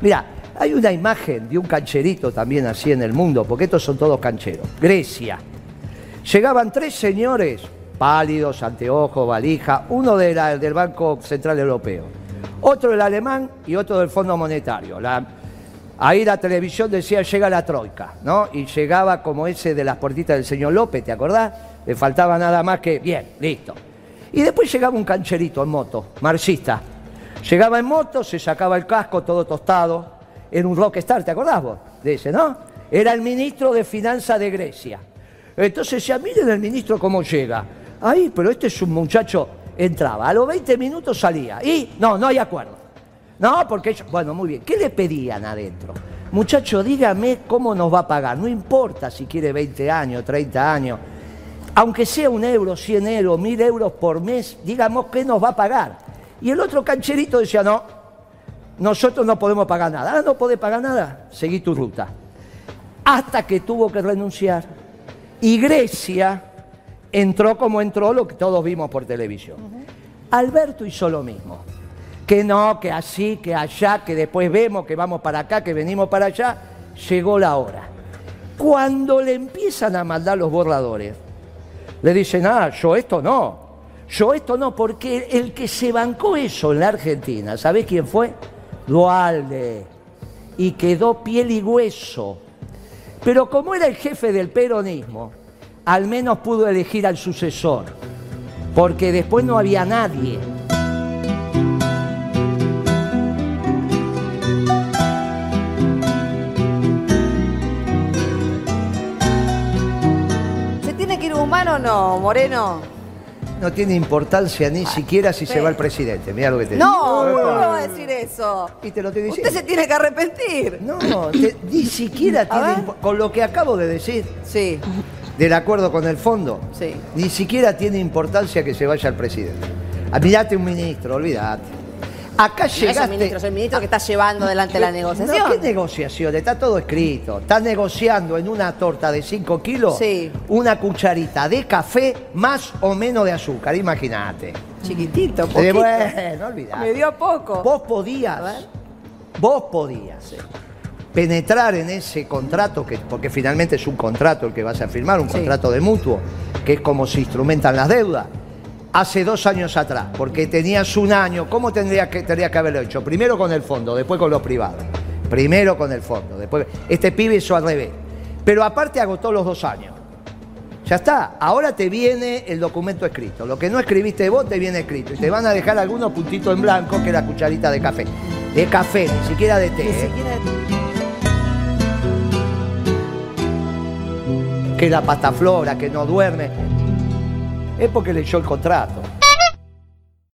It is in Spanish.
Mira, hay una imagen de un cancherito también así en el mundo, porque estos son todos cancheros. Grecia. Llegaban tres señores, pálidos, anteojos, valija, uno de la- del Banco Central Europeo, otro del alemán y otro del Fondo Monetario. Ahí la televisión decía llega la troika, ¿no? Y llegaba como ese de las puertitas del señor López, ¿te acordás? Le faltaba nada más que, bien, listo. Y después llegaba un cancherito en moto, marxista. Llegaba en moto, se sacaba el casco todo tostado, era un rockstar, ¿te acordás vos? De ¿no? Era el ministro de Finanzas de Grecia. Entonces decía, miren el ministro cómo llega. Ahí, pero este es un muchacho, entraba, a los 20 minutos salía. Y no, no hay acuerdo. No, porque ellos, bueno, muy bien. ¿Qué le pedían adentro? Muchacho, dígame cómo nos va a pagar. No importa si quiere 20 años, 30 años. Aunque sea un euro, 100 euros, 1000 euros por mes, digamos qué nos va a pagar. Y el otro cancherito decía, no, nosotros no podemos pagar nada. Ah, no podés pagar nada, seguí tu ruta. Hasta que tuvo que renunciar. Y Grecia entró como entró, lo que todos vimos por televisión. Alberto hizo lo mismo. Que no, que así, que allá, que después vemos que vamos para acá, que venimos para allá. Llegó la hora. Cuando le empiezan a mandar los borradores, le dicen, ah, yo esto no. Yo esto no, porque el que se bancó eso en la Argentina, ¿sabés quién fue? Dualde. Y quedó piel y hueso. Pero como era el jefe del peronismo, al menos pudo elegir al sucesor, porque después no había nadie. ¿Se tiene que ir humano o no, Moreno? No tiene importancia ni siquiera si se va el presidente. Mira lo que te digo. No, ¿cómo me va a decir eso? Y te lo estoy Usted diciendo. se tiene que arrepentir. No, te- ni siquiera tiene ver. impo- con lo que acabo de decir, Sí, del acuerdo con el fondo, Sí. ni siquiera tiene importancia que se vaya el presidente. Ah, Mirate un ministro, olvídate. Acá no es el llegaste. ministro, es el ministro que está llevando adelante la negociación. No, ¿qué negociación? Está todo escrito. Está negociando en una torta de 5 kilos Sí. una cucharita de café más o menos de azúcar, imagínate. Chiquitito, Eh, poquito. bueno, olvidate. Me dio poco. Vos podías, vos podías penetrar en ese contrato, que, porque finalmente es un contrato el que vas a firmar, un Sí. contrato de mutuo, que es como se instrumentan las deudas, hace dos años atrás, porque tenías un año, ¿cómo tendrías que, tendrías que haberlo hecho? Primero con el fondo, después con los privados. Primero con el fondo, después... Este pibe hizo al revés. Pero aparte agotó los dos años. Ya está, ahora te viene el documento escrito. Lo que no escribiste vos te viene escrito. Y te van a dejar algunos puntitos en blanco, que es la cucharita de café. De café, ni siquiera de té. Ni ¿eh? siquiera- Que la pasta flora, que no duerme. Es porque leyó el contrato.